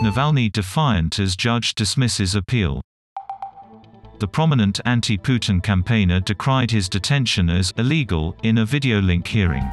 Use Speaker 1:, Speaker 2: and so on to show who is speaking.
Speaker 1: Navalny defiant as judge dismisses appeal. The prominent anti-Putin campaigner decried his detention as illegal in a video link hearing.